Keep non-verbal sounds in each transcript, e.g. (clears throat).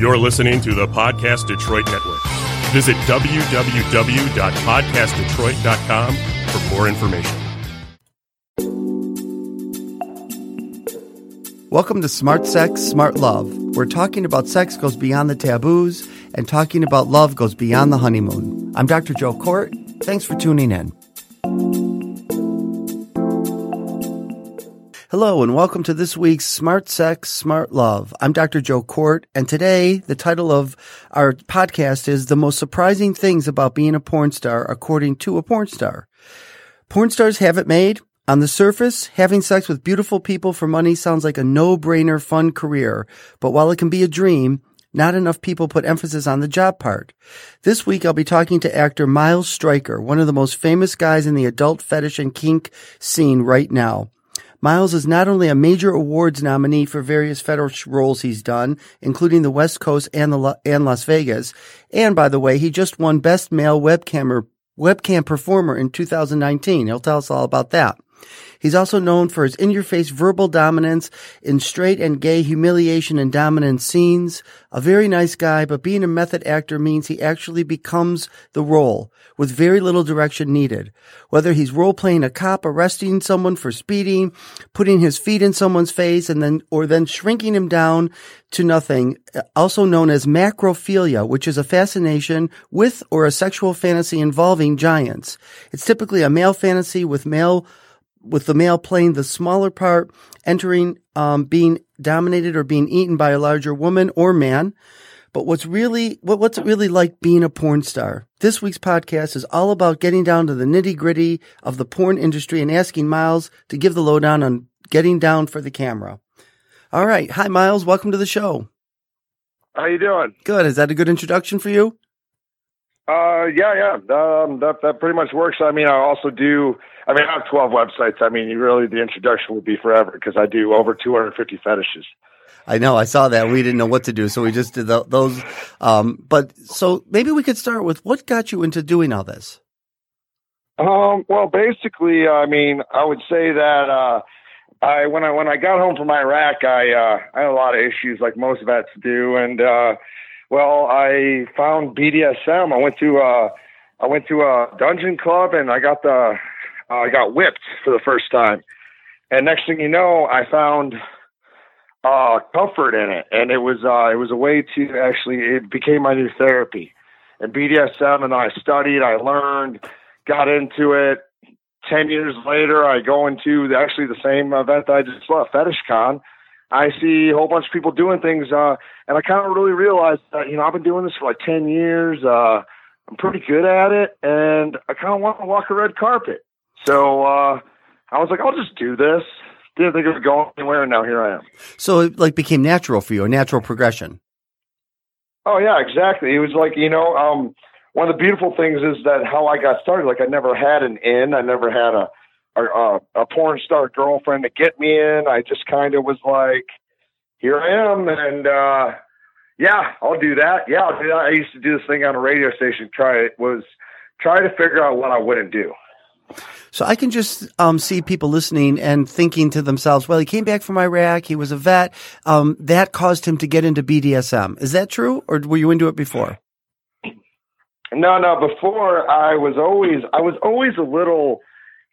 You're listening to the Podcast Detroit Network. Visit www.podcastdetroit.com for more information. Welcome to Smart Sex, Smart Love. We're talking about sex goes beyond the taboos, and talking about love goes beyond the honeymoon. I'm Dr. Joe Kort. Thanks for tuning in. Hello, and welcome to this week's Smart Sex, Smart Love. I'm Dr. Joe Kort and today the title of our podcast is The Most Surprising Things About Being a Porn Star According to a Porn Star. Porn stars have it made. On the surface, having sex with beautiful people for money sounds like a no-brainer fun career, but while it can be a dream, not enough people put emphasis on the job part. This week I'll be talking to actor Miles Striker, one of the most famous guys in the adult fetish and kink scene right now. Miles is not only a major awards nominee for various fetish roles he's done, including the West Coast and the and Las Vegas, and by the way, he just won Best Male Webcam Webcam Performer in 2019. He'll tell us all about that. He's also known for his in-your-face verbal dominance in straight and gay humiliation and dominance scenes. A very nice guy, but being a method actor means he actually becomes the role with very little direction needed. Whether he's role-playing a cop arresting someone for speeding, putting his feet in someone's face and then, or then shrinking him down to nothing, also known as macrophilia, which is a fascination with or a sexual fantasy involving giants. It's typically a male fantasy with male with the male playing the smaller part, entering, um, being dominated or being eaten by a larger woman or man. But what's really, what, what's it really like being a porn star? This week's podcast is all about getting down to the nitty gritty of the porn industry and asking Miles to give the lowdown on getting down for the camera. All right. Hi, Miles. Welcome to the show. How you doing? Good. Is that a good introduction for you? Uh, yeah, yeah. Um, that that pretty much works. I mean, I also do I mean, I have 12 websites. I mean, you really, the introduction would be forever because I do over 250 fetishes. I know. I saw that. We didn't know what to do, so we just did the, those. Um, but so maybe we could start with what got you into doing all this. Um, well, basically, I mean, I would say that uh, I when I when I got home from Iraq, I uh, I had a lot of issues like most vets do, and uh, well, I found BDSM. I went to uh, I went to a dungeon club, and I got the uh, I got whipped for the first time. And next thing you know, I found uh, comfort in it, and it was uh, it was a way to actually it became my new therapy. And BDSM, and I studied, I learned, got into it. Ten years later, I go into the, actually the same event I just left, Fetish Con. I see a whole bunch of people doing things, uh, and I kind of really realized that you know I've been doing this for like ten years. Uh, I'm pretty good at it, and I kind of want to walk a red carpet. So uh, I was like, I'll just do this. Didn't think it would go anywhere, and now here I am. So it like became natural for you, a natural progression. Oh yeah, exactly. It was like you know, um, one of the beautiful things is that how I got started. Like I never had an in. I never had a a, a porn star girlfriend to get me in. I just kind of was like, here I am, and uh, yeah, I'll do that. Yeah, I'll do that. I used to do this thing on a radio station. Try it was try to figure out what I wouldn't do. So I can just um, see people listening and thinking to themselves, well, he came back from Iraq. He was a vet. Um, that caused him to get into BDSM. Is that true? Or were you into it before? No, no. Before I was always, I was always a little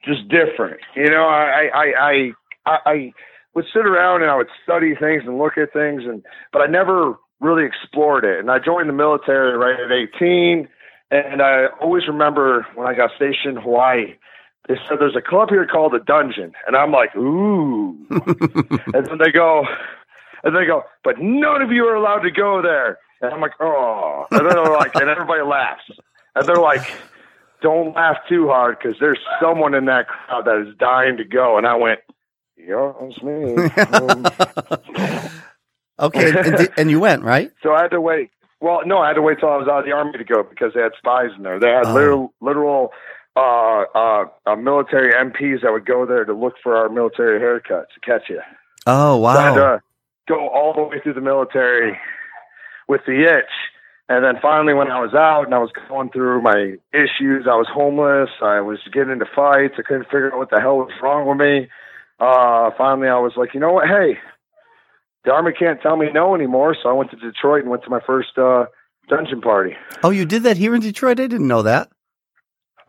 just different. You know, I, I, I, I, I would sit around and I would study things and look at things and, but I never really explored it. And I joined the military right at 18. And I always remember when I got stationed in Hawaii, they said there's a club here called the Dungeon, and I'm like, ooh. (laughs) and then they go, and they go, but none of you are allowed to go there. And I'm like, oh. And then they're like, and everybody laughs, and they're like, don't laugh too hard because there's someone in that crowd that is dying to go. And I went, yeah, that's me. (laughs) okay, and, and, you went right. So I had to wait. Well, no, I had to wait till I was out of the army to go because they had spies in there. They had oh. literal, literal uh, uh, uh, military MPs that would go there to look for our military haircuts to catch you. Oh wow! So I had to go all the way through the military with the itch, and then finally, when I was out and I was going through my issues, I was homeless. I was getting into fights. I couldn't figure out what the hell was wrong with me. Uh, finally, I was like, you know what? Hey, the army can't tell me no anymore. So I went to Detroit and went to my first uh, dungeon party. Oh, you did that here in Detroit? I didn't know that.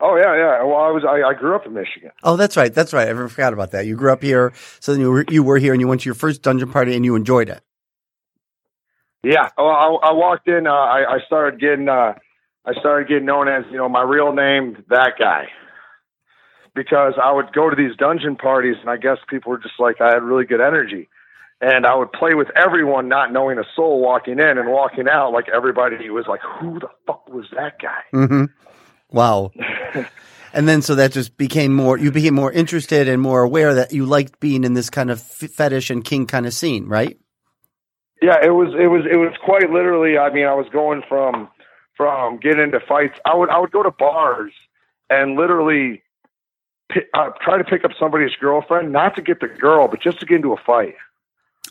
Oh yeah, yeah. Well, I was I, I grew up in Michigan. Oh, that's right. That's right. I forgot about that. You grew up here, so then you were you were here, and you went to your first dungeon party, and you enjoyed it. Yeah. Well, I, I walked in. Uh, I, I started getting. Uh, I started getting known as you know my real name, that guy, because I would go to these dungeon parties, and I guess people were just like I had really good energy, and I would play with everyone, not knowing a soul walking in and walking out. Like everybody was like, "Who the fuck was that guy?" Mm-hmm. Wow. (laughs) and then so that just became more. You became more interested and more aware that you liked being in this kind of f- fetish and kink kind of scene, right? Yeah, it was it was it was quite literally. I mean, I was going from from getting into fights. I would I would go to bars and literally uh, try to pick up somebody's girlfriend, not to get the girl, but just to get into a fight.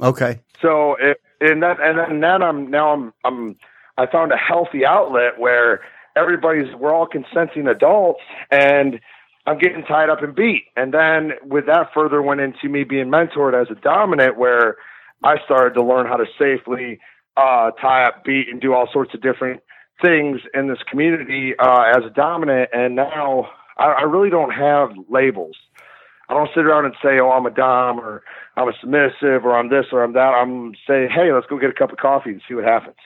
Okay. So it, and that and then, then I'm now I'm I'm I found a healthy outlet where everybody's we're all consenting adults and I'm getting tied up and beat. And then with that further went into me being mentored as a dominant where I started to learn how to safely uh, tie up, beat, and do all sorts of different things in this community uh, as a dominant. And now I, I really don't have labels. I don't sit around and say, "Oh, I'm a dom," or "I'm a submissive," or "I'm this," or "I'm that." I'm saying, "Hey, let's go get a cup of coffee and see what happens."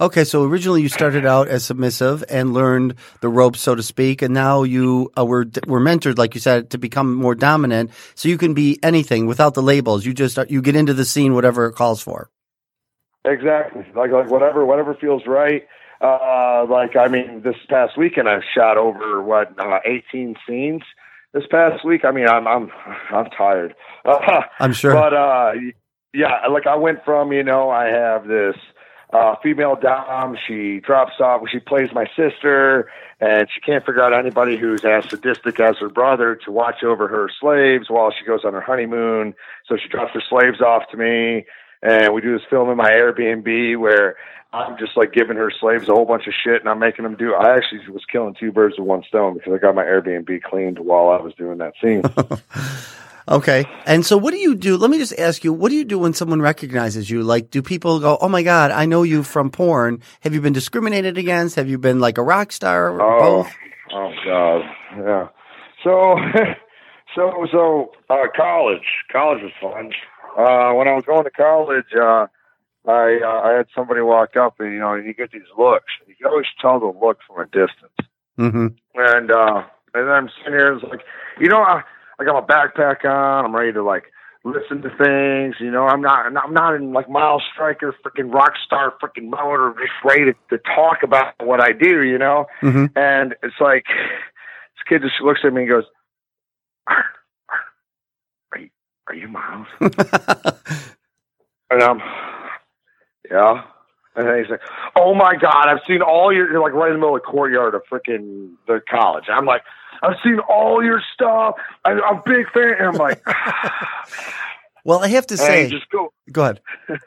Okay, so originally you started out as submissive and learned the ropes, so to speak, and now you uh, were were mentored, like you said, to become more dominant. So you can be anything without the labels. You just you get into the scene, whatever it calls for. Exactly, like like whatever whatever feels right. Uh, like I mean, this past weekend I shot over what uh, 18 scenes. This past week, I mean, I'm I'm I'm tired. Uh, (laughs) I'm sure, but uh, yeah, like I went from you know I have this uh, female dom. She drops off. She plays my sister, and she can't figure out anybody who's as sadistic as her brother to watch over her slaves while she goes on her honeymoon. So she drops her slaves off to me, and we do this film in my Airbnb where I'm just like giving her slaves a whole bunch of shit, and I'm making them do. I actually was killing two birds with one stone because I got my Airbnb cleaned while I was doing that scene. (laughs) Okay. And so what do you do? Let me just ask you, what do you do when someone recognizes you? Like, do people go, Oh my God, I know you from porn. Have you been discriminated against? Have you been like a rock star or oh, both? Oh God. Yeah. So, (laughs) so, so, uh, college, college was fun. Uh, when I was going to college, uh, I, uh, I had somebody walk up and, you know, you get these looks. You can always tell the look from a distance. Mm-hmm. And, uh, and then I'm sitting here, it's like, you know, I, I got my backpack on. I'm ready to like listen to things. You know, I'm not I'm not in like Miles Striker, freaking rock star, freaking mode, or just ready to, to talk about what I do. You know, mm-hmm. and it's like this kid just looks at me and goes, "Are, are, you are you Miles?" (laughs) and I'm, yeah. And then he's like, "Oh my God, I've seen all your you're like right in the middle of the courtyard of freaking the college." I'm like, "I've seen all your stuff. I, I'm a big fan." And I'm like, (laughs) "Well, I have to say, just go, go ahead." (laughs)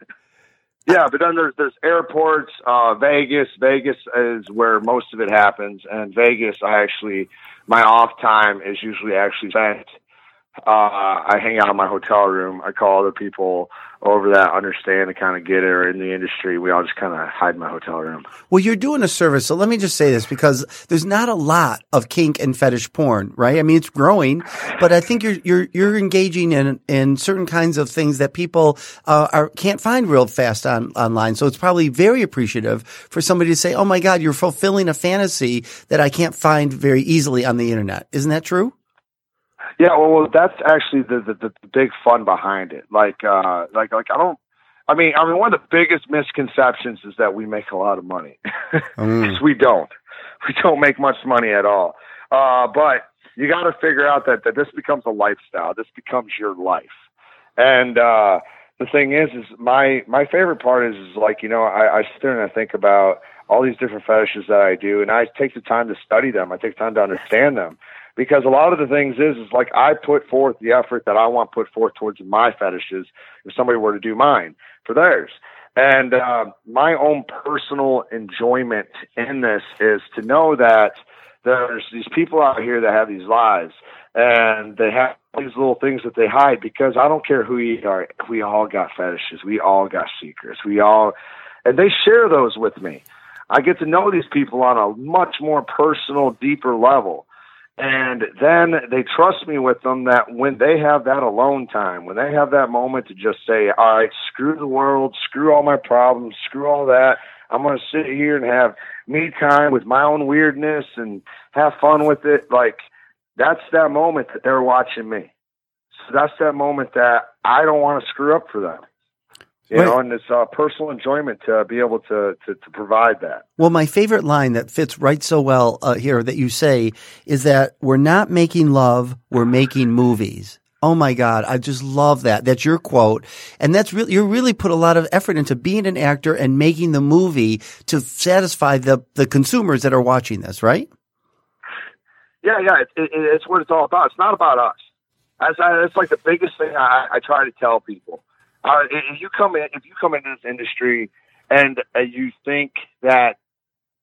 yeah, but then there's there's airports, uh, Vegas. Vegas is where most of it happens, and Vegas, I actually my off time is usually actually spent. Uh, I hang out in my hotel room. I call other people over that understand and kind of get it or in the industry. We all just kind of hide in my hotel room. Well, you're doing a service. So let me just say this because there's not a lot of kink and fetish porn, right? I mean, it's growing, but I think you're, you're, you're engaging in, in certain kinds of things that people, uh, are, can't find real fast on, online. So it's probably very appreciative for somebody to say, Oh my God, you're fulfilling a fantasy that I can't find very easily on the internet. Isn't that true? Yeah, well, well that's actually the, the the big fun behind it. Like, uh, like, like I don't. I mean, I mean, one of the biggest misconceptions is that we make a lot of money. (laughs) mm. we don't. (laughs) We don't make much money at all. Uh, but you got to figure out that that this becomes a lifestyle. This becomes your life. And uh, the thing is, is my my favorite part is, is like you know I, I sit there and I think about all these different fetishes that I do, and I take the time to study them. I take time to understand them because a lot of the things is is like I put forth the effort that I want put forth towards my fetishes if somebody were to do mine for theirs. And uh, my own personal enjoyment in this is to know that there's these people out here that have these lives and they have these little things that they hide because I don't care who you are. We all got fetishes. We all got secrets. We all, and they share those with me. I get to know these people on a much more personal, deeper level. And then they trust me with them that when they have that alone time, when they have that moment to just say, all right, screw the world, screw all my problems, screw all that. I'm going to sit here and have me time with my own weirdness and have fun with it. Like, that's that moment that they're watching me. So that's that moment that I don't want to screw up for them. You right. know, and it's uh, personal enjoyment to be able to, to, to provide that. Well, my favorite line that fits right so well uh, here that you say is that we're not making love, we're making movies. Oh my God. I just love that. That's your quote. And that's really, you really put a lot of effort into being an actor and making the movie to satisfy the, the consumers that are watching this, right? Yeah, yeah. It, it, it's what it's all about. It's not about us. As I, it's like the biggest thing I, I try to tell people. Uh, if you come in, if you come into this industry and uh, you think that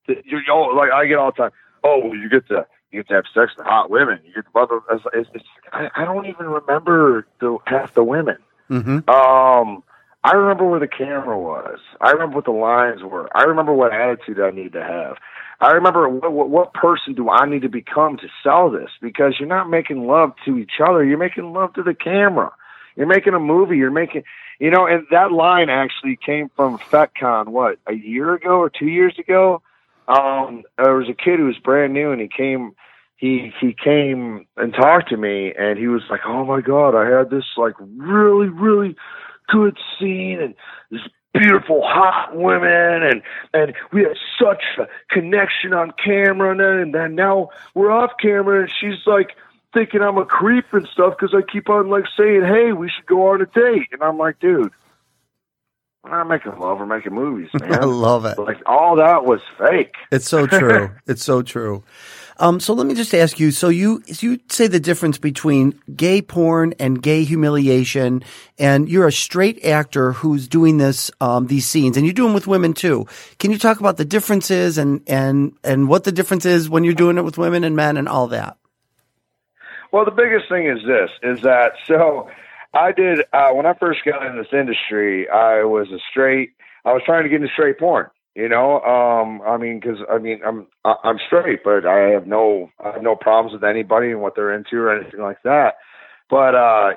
you know, like I get all the time. Oh, you get to you get to have sex with hot women. You get to bother. It's, it's, I, I don't even remember the half the women. Mm-hmm. Um, I remember where the camera was. I remember what the lines were. I remember what attitude I need to have. I remember what, what, what person do I need to become to sell this? Because you're not making love to each other. You're making love to the camera. You're making a movie. You're making, you know, and that line actually came from FetCon, what, a year ago or two years ago? Um, there was a kid who was brand new and he came, he, he came and talked to me and he was like, Oh my God, I had this like really, really good scene and this beautiful hot women and and we had such a connection on camera and then, and then now we're off camera and she's like thinking I'm a creep and stuff because I keep on like saying, "Hey, we should go on a date," and I'm like, "Dude, I'm not making love or making movies, (laughs) man." I love it. Like all that was fake. It's so true. (laughs) it's so true. Um, so let me just ask you. So you you say the difference between gay porn and gay humiliation, and you're a straight actor who's doing this um, these scenes, and you do them with women too. Can you talk about the differences and and and what the difference is when you're doing it with women and men and all that? Well, the biggest thing is this: is that (laughs) so. I did uh, when I first got in this industry. I was a straight. I was trying to get into straight porn. You know, um, I mean, because I mean, I'm I'm straight, but I have no I have no problems with anybody and what they're into or anything like that. But uh,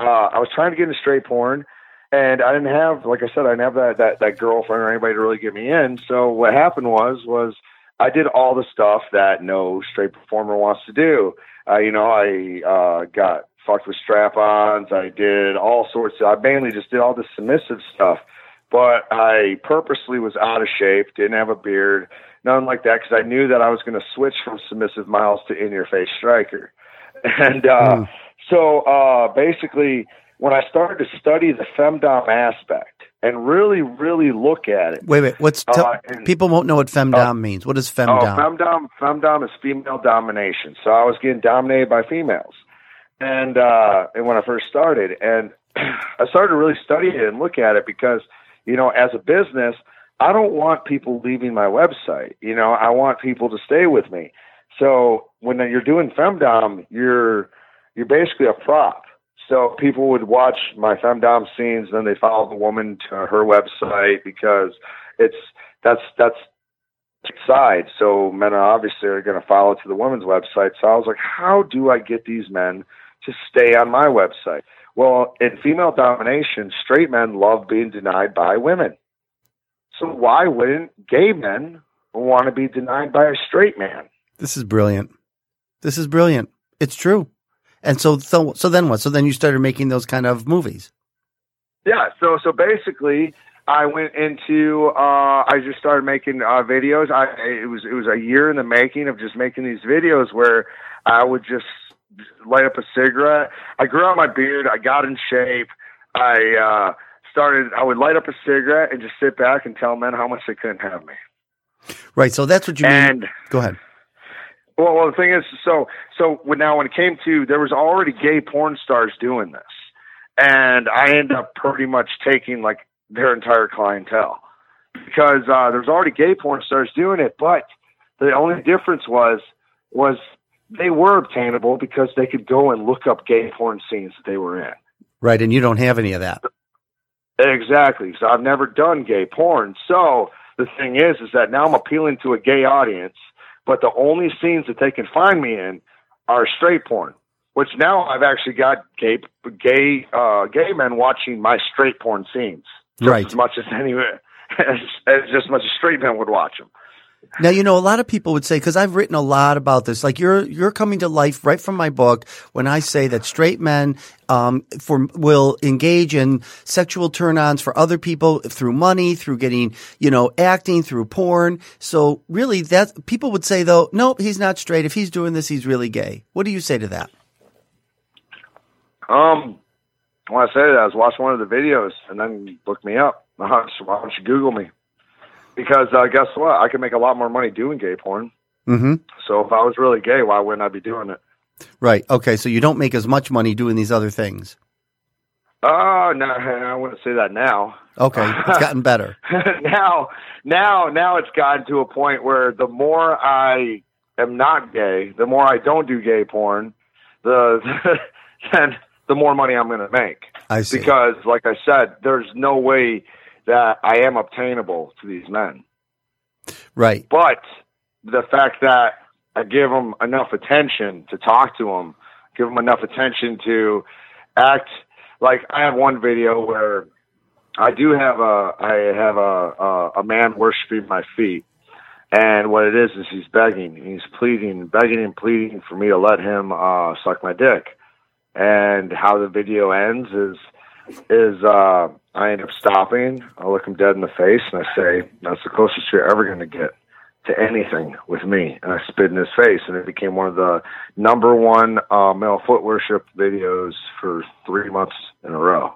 uh, I was trying to get into straight porn, and I didn't have, like I said, I didn't have that that that girlfriend or anybody to really get me in. So what happened was was I did all the stuff that no straight performer wants to do. Uh, you know, I uh, got fucked with strap-ons. I did all sorts. Of, I mainly just did all the submissive stuff but I purposely was out of shape, didn't have a beard, nothing like that, because I knew that I was going to switch from submissive miles to in your face striker. (laughs) And uh, mm. so uh, basically, when I started to study the femdom aspect and really, really look at it. Wait, wait, what's uh, and, people won't know what femdom uh, means. What is femdom? Oh, femdom, femdom is female domination. So I was getting dominated by females, and uh, and when I first started, and (clears throat) I started to really study it and look at it because you know, as a business, I don't want people leaving my website. You know, I want people to stay with me. So when you're doing femdom, you're you're basically a prop. So people would watch my femdom scenes, then they follow the woman to her website because it's that's that's side. So men are obviously are going to follow to the woman's website. So I was like, how do I get these men to stay on my website? Well, in female domination, straight men love being denied by women. So why wouldn't gay men want to be denied by a straight man? This is brilliant. This is brilliant. It's true. And so, so, so then what? So then you started making those kind of movies. Yeah. So, so basically, I went into. Uh, I just started making uh, videos. I it was it was a year in the making of just making these videos where I would just light up a cigarette. I grew out my beard. I got in shape. I uh, started. I would light up a cigarette and just sit back and tell men how much they couldn't have me. Right. So that's what you and, mean. Go ahead. Well, well, the thing is, so so when, now when it came to there was already gay porn stars doing this, and I end up pretty much taking like their entire clientele because uh, there's already gay porn stars doing it, but the only difference was was they were obtainable because they could go and look up gay porn scenes that they were in. Right, and you don't have any of that. Exactly. So I've never done gay porn. So the thing is, is that now I'm appealing to a gay audience, but the only scenes that they can find me in are straight porn. Which now I've actually got gay, gay, uh, gay men watching my straight porn scenes Right. as much as any, (laughs) as, as just as much as straight men would watch them. Now, you know, a lot of people would say, because I've written a lot about this, like you're, you're coming to life right from my book when I say that straight men, um, for, will engage in sexual turn-ons for other people through money, through getting, you know, acting, through porn. So really that, people would say though, nope, he's not straight. If he's doing this, he's really gay. What do you say to that? Um, when I say that, I was watching one of the videos and then look me up. (laughs) Why don't you Google me? Because uh, guess what? I could make a lot more money doing gay porn. Mm-hmm. So if I was really gay, why wouldn't I be doing it? Right. Okay. So you don't make as much money doing these other things. Oh, no, (laughs) I wouldn't say that now. Okay. It's gotten (laughs) better. now, now, now it's gotten to a point where the more I am not gay, the more I don't do gay porn, the (laughs) then the more money I'm going to make. I see. Because, like I said, there's no way that I am obtainable to these men. Right. But the fact that I give them enough attention to talk to them, give them enough attention to act like I have one video where I do have a I have a a, a man worshiping my feet, and what it is is he's begging, he's pleading, begging and pleading for me to let him uh, suck my dick. And how the video ends is is uh, I end up stopping. I look him dead in the face and I say, "That's the closest you're ever going to get to anything with me." And I spit in his face, and it became one of the number one uh, male foot worship videos for three months in a row.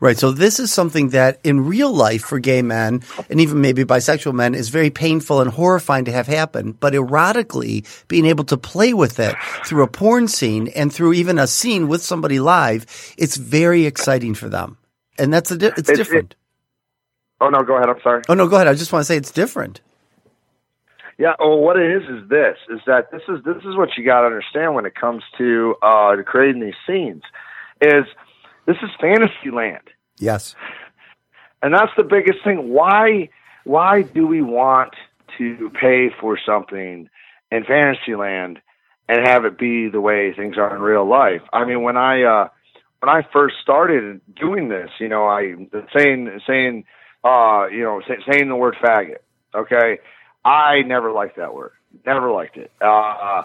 Right. So this is something that in real life for gay men and even maybe bisexual men is very painful and horrifying to have happen. But erotically, being able to play with it through a porn scene and through even a scene with somebody live, it's very exciting for them. And that's a di- it's, It's- different. Oh no, go ahead. I'm sorry. oh no, go ahead. I just want to say it's different. Yeah. Well, what it is is this: is that this is this is what you got to understand when it comes to uh, creating these scenes. Is this is fantasy land? Yes. And that's the biggest thing. Why why do we want to pay for something in Fantasyland and have it be the way things are in real life? I mean, when I uh when I first started doing this, you know, I saying saying uh you know say, saying the word faggot. Okay, I never liked that word. Never liked it. Uh,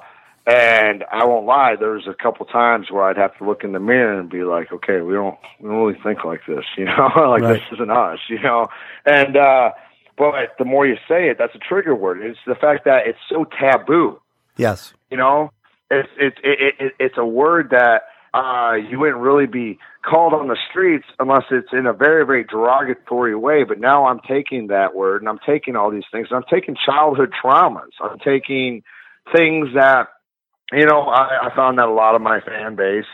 and I won't lie, there was a couple times where I'd have to look in the mirror and be like, okay, we don't, we don't really think like this, (laughs) you know, like Right. this isn't us, you know. And uh, but the more you say it, that's a trigger word. It's the fact that it's so taboo, Yes. you know. It's it's it, it, it's a word that uh, you wouldn't really be called on the streets unless it's in a very very derogatory way. But now I'm taking that word and I'm taking all these things. And I'm taking childhood traumas. I'm taking things that you know, I, I found that a lot of my fan base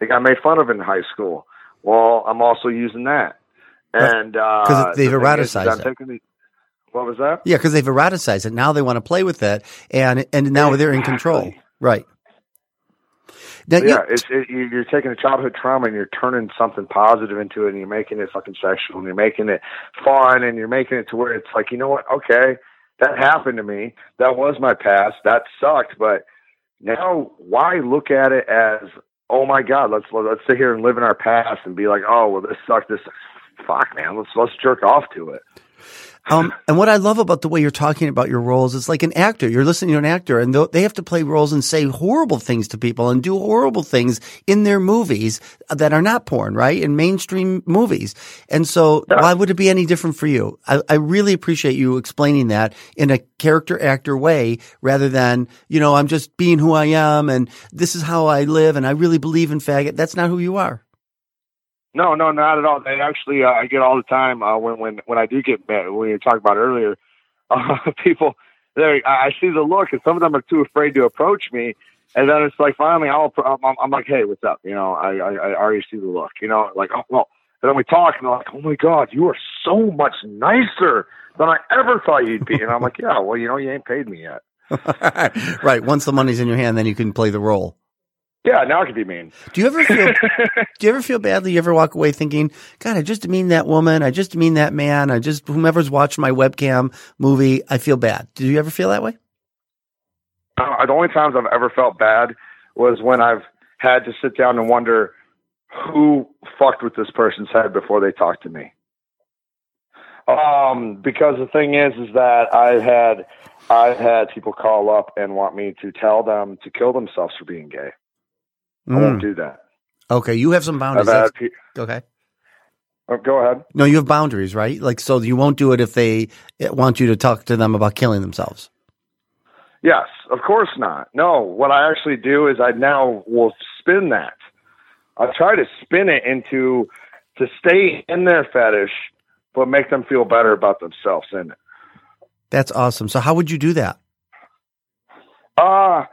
they got made fun of in high school. Well, I'm also using that, and uh, 'Cause they've the thing is, is eroticized it. the- what was that? Yeah, because they've eroticized it. Now they want to play with that, and and now they're in control. Right. Now, you- Yeah, it's it, you're taking a childhood trauma and you're turning something positive into it, and you're making it fucking sexual, and you're making it fun, and you're making it to where it's like, you know what? Okay, that happened to me. That was my past. That sucked, but now why look at it as, oh my god, let's let's sit here and live in our past and be like, oh well, this sucked. This fuck, man. Let's let's jerk off to it. Um, (laughs) and what I love about the way you're talking about your roles is like an actor. You're listening to an actor and they have to play roles and say horrible things to people and do horrible things in their movies that are not porn, right? In mainstream movies. And so why would it be any different for you? I, I really appreciate you explaining that in a character actor way rather than, you know, I'm just being who I am and this is how I live and I really believe in faggot. That's not who you are. No, no, not at all. They actually, uh, I get all the time uh, when when when I do get mad. When you talked about earlier, (laughs) uh, people, they I I see the look, and some of them are too afraid to approach me. And then it's like finally, I'll, I'm, I'm like, hey, what's up? You know, I, I I already see the look. You know, like oh well. And then we talk, and they're like, oh my god, you are so much nicer than I ever thought you'd be. And I'm like, yeah, well, you know, you ain't paid me yet. (laughs) right. Once the money's in your hand, then you can play the role. Yeah, now I can be mean. Do you ever feel? (laughs) do you ever feel badly? You ever walk away thinking, "God, I just mean that woman. I just mean that man. I just whomever's watching my webcam movie. I feel bad." Do you ever feel that way? Uh, the only times I've ever felt bad was when I've had to sit down and wonder who fucked with this person's head before they talked to me. Um, because the thing is, is that I've had I've had people call up and want me to tell them to kill themselves for being gay. I won't Mm. do that. Okay, you have some boundaries. Had okay. oh, go ahead. No, you have boundaries, right? Like, so you won't do it if they want you to talk to them about killing themselves. Yes, of course not. No, what I actually do is I now will spin that. I try to spin it into to stay in their fetish, but make them feel better about themselves in it. That's awesome. So, how would you do that? Uh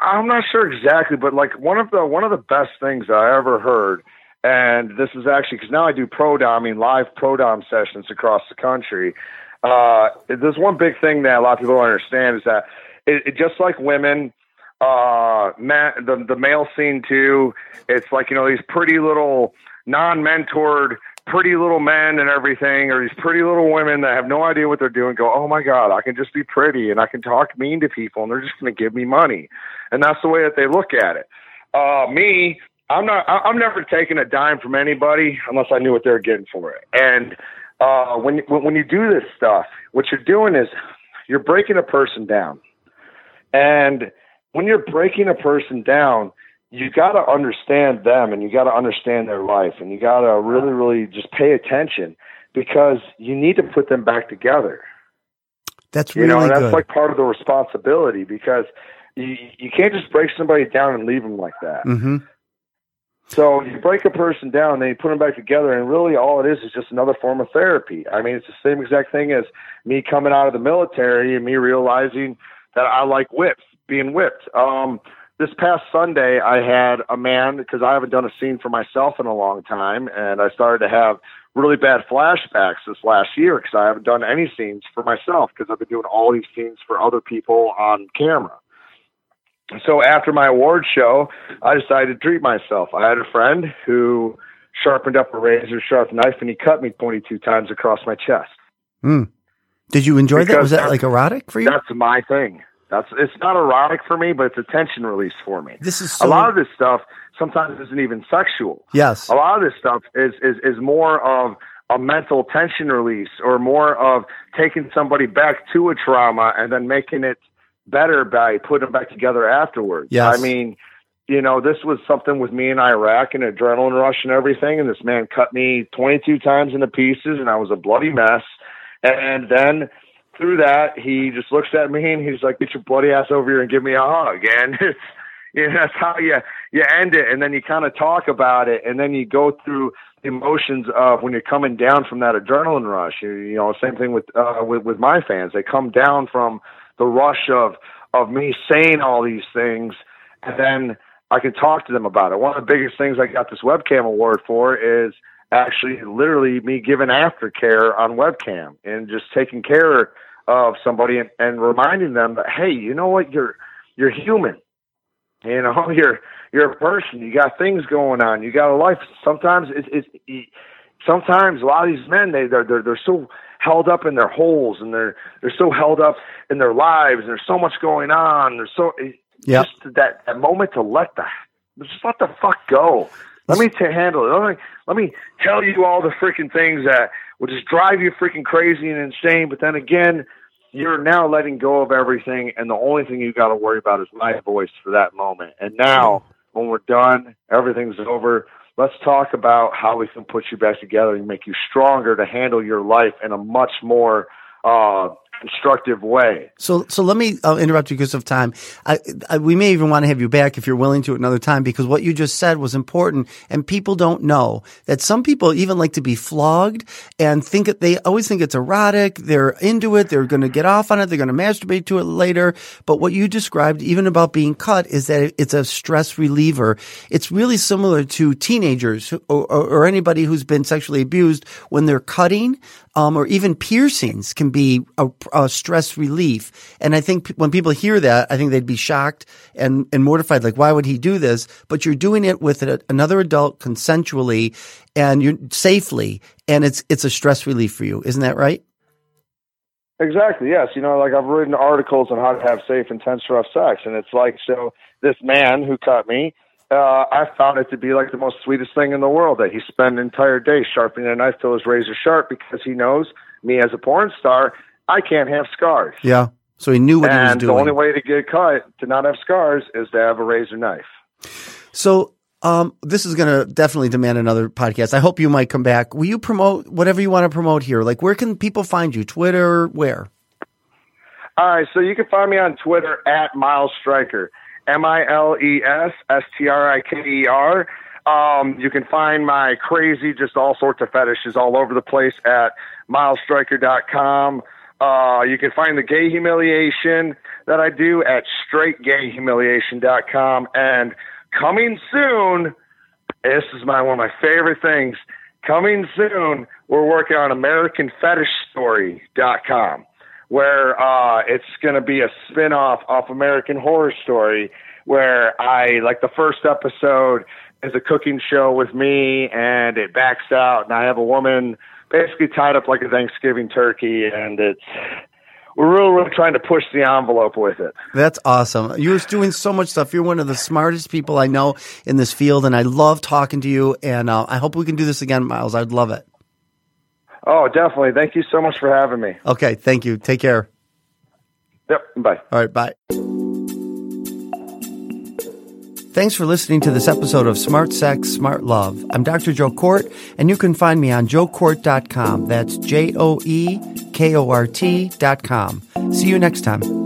I'm not sure exactly, but like one of the one of the best things I ever heard, and this is actually because now I do pro doming live pro dom sessions across the country. Uh, there's one big thing that a lot of people don't understand is that it, it just like women, uh, man, the the male scene too. It's like you know these pretty little non-mentored pretty little men and everything, or these pretty little women that have no idea what they're doing, go, oh my God, I can just be pretty and I can talk mean to people and they're just going to give me money. And that's the way that they look at it. Uh, me, I'm not, I- I'm never taking a dime from anybody unless I knew what they were getting for it. And, uh, when, when you do this stuff, what you're doing is you're breaking a person down. And when you're breaking a person down, you got to understand them and you got to understand their life and you got to really, really just pay attention because you need to put them back together. That's really You know, and that's good. like part of the responsibility because you, you can't just break somebody down and leave them like that. hmm So you break a person down, then you put them back together, and really all it is is just another form of therapy. I mean, it's the same exact thing as me coming out of the military and me realizing that I like whips, being whipped. Um, this past Sunday, I had a man because I haven't done a scene for myself in a long time, and I started to have really bad flashbacks this last year because I haven't done any scenes for myself because I've been doing all these scenes for other people on camera. So after my award show, I decided to treat myself. I had a friend who sharpened up a razor sharp knife and he cut me 22 times across my chest. Mm. Did you enjoy that? Was that like erotic for you? That's my thing. That's it's not erotic for me, but it's a tension release for me. This is so. a lot of this stuff sometimes isn't even sexual. yes. A lot of this stuff is is is more of a mental tension release or more of taking somebody back to a trauma and then making it better by putting them back together afterwards. Yes. I mean, you know, this was something with me in Iraq and adrenaline rush and everything, and this man cut me 22 times into pieces, and I was a bloody mess. And then through that, he just looks at me and he's like, "Get your bloody ass over here and give me a hug." (laughs) And it's, you know, that's how you you end it, and then you kind of talk about it, and then you go through the emotions of when you're coming down from that adrenaline rush. You, you know, same thing with uh, with with my fans. They come down from the rush of of me saying all these things, and then I can talk to them about it. One of the biggest things I got this webcam award for is actually literally me giving aftercare on webcam and just taking care of somebody and, and reminding them that hey, you know what, you're you're human. You know, (laughs) you're you're a person. You got things going on. You got a life. Sometimes it's, it's it, sometimes a lot of these men they they're, they're they're so held up in their holes and they're they're so held up in their lives. And there's so much going on. There's so Yep. just that that moment to let the just let the fuck go. Let me to handle it. Let me let me tell you all the freaking things that will just drive you freaking crazy and insane. But then again, you're now letting go of everything, and the only thing you got to worry about is my voice for that moment. And now, when we're done, everything's over. Let's talk about how we can put you back together and make you stronger to handle your life in a much more uh, constructive way. So, so let me uh, interrupt you because of time. I, I, we may even want to have you back if you're willing to another time because what you just said was important, and people don't know that some people even like to be flogged and think that they always think it's erotic. They're into it. They're going to get off on it. They're going to masturbate to it later. But what you described, even about being cut, is that it's a stress reliever. It's really similar to teenagers or, or, or anybody who's been sexually abused when they're cutting, um, or even piercings can be a, uh, stress relief. And I think when people hear that, I think they'd be shocked and, and mortified. Like, why would he do this? But you're doing it with a, another adult consensually and you're safely. And it's, it's a stress relief for you. Isn't that right? Exactly. Yes. You know, like I've written articles on how to have safe, intense, rough sex, and it's like so. This man who cut me, uh, I found it to be like the most sweetest thing in the world that he spent an entire day sharpening a knife till his razor sharp because he knows me as a porn star. I can't have scars. Yeah. So he knew what and he was doing. the only way to get cut to not have scars is to have a razor knife. So um, this is going to definitely demand another podcast. I hope you might come back. Will you promote whatever you want to promote here? Like, where can people find you? Twitter, where? All right, so you can find me on Twitter at Miles Striker, M I L E S S T R I K E R. Um, you can find my crazy, just all sorts of fetishes all over the place at milesstriker.com. Uh, you can find the gay humiliation that I do at straightgayhumiliation.com. And coming soon, this is my one of my favorite things. Coming soon, we're working on AmericanFetishStory.com, where uh, it's going to be a spin-off off American Horror Story, where I like the first episode is a cooking show with me, and it backs out, and I have a woman basically tied up like a Thanksgiving turkey, and it's we're really, really trying to push the envelope with it. That's awesome. You're doing so much stuff. You're one of the smartest people I know in this field, and I love talking to you. And uh, I hope we can do this again, Miles. I'd love it. Oh, definitely. Thank you so much for having me. Okay. Thank you. Take care. Yep. Bye. All right. Bye. Thanks for listening to this episode of Smart Sex, Smart Love. I'm Dr. Joe Kort, and you can find me on joekort.com. That's J O E K O R T.com. See you next time.